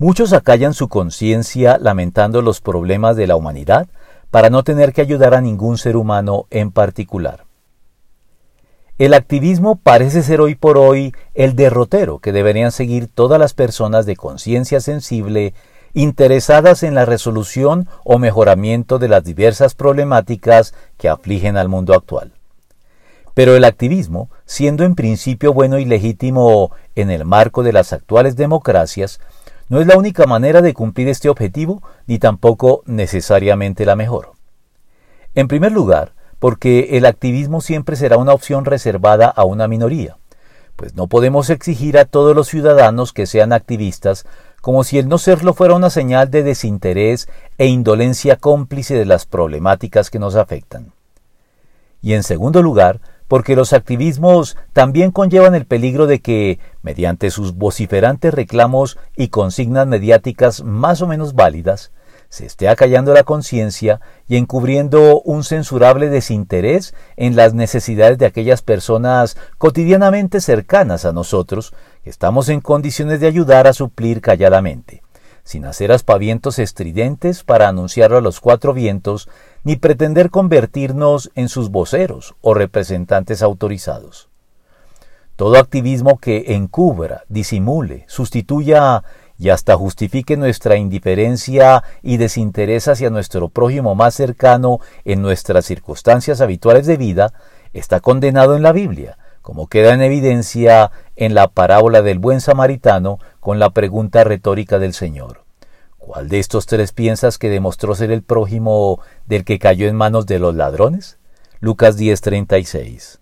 Muchos acallan su conciencia lamentando los problemas de la humanidad para no tener que ayudar a ningún ser humano en particular. El activismo parece ser hoy por hoy el derrotero que deberían seguir todas las personas de conciencia sensible interesadas en la resolución o mejoramiento de las diversas problemáticas que afligen al mundo actual. Pero el activismo, siendo en principio bueno y legítimo en el marco de las actuales democracias, no es la única manera de cumplir este objetivo, ni tampoco necesariamente la mejor. En primer lugar, porque el activismo siempre será una opción reservada a una minoría, pues no podemos exigir a todos los ciudadanos que sean activistas como si el no serlo fuera una señal de desinterés e indolencia cómplice de las problemáticas que nos afectan. Y en segundo lugar, porque los activismos también conllevan el peligro de que, mediante sus vociferantes reclamos y consignas mediáticas más o menos válidas, se esté acallando la conciencia y encubriendo un censurable desinterés en las necesidades de aquellas personas cotidianamente cercanas a nosotros, que estamos en condiciones de ayudar a suplir calladamente, sin hacer aspavientos estridentes para anunciarlo a los cuatro vientos, ni pretender convertirnos en sus voceros o representantes autorizados. Todo activismo que encubra, disimule, sustituya y hasta justifique nuestra indiferencia y desinterés hacia nuestro prójimo más cercano en nuestras circunstancias habituales de vida, está condenado en la Biblia, como queda en evidencia en la parábola del buen samaritano con la pregunta retórica del Señor. ¿Cuál de estos tres piensas que demostró ser el prójimo del que cayó en manos de los ladrones? Lucas 10:36.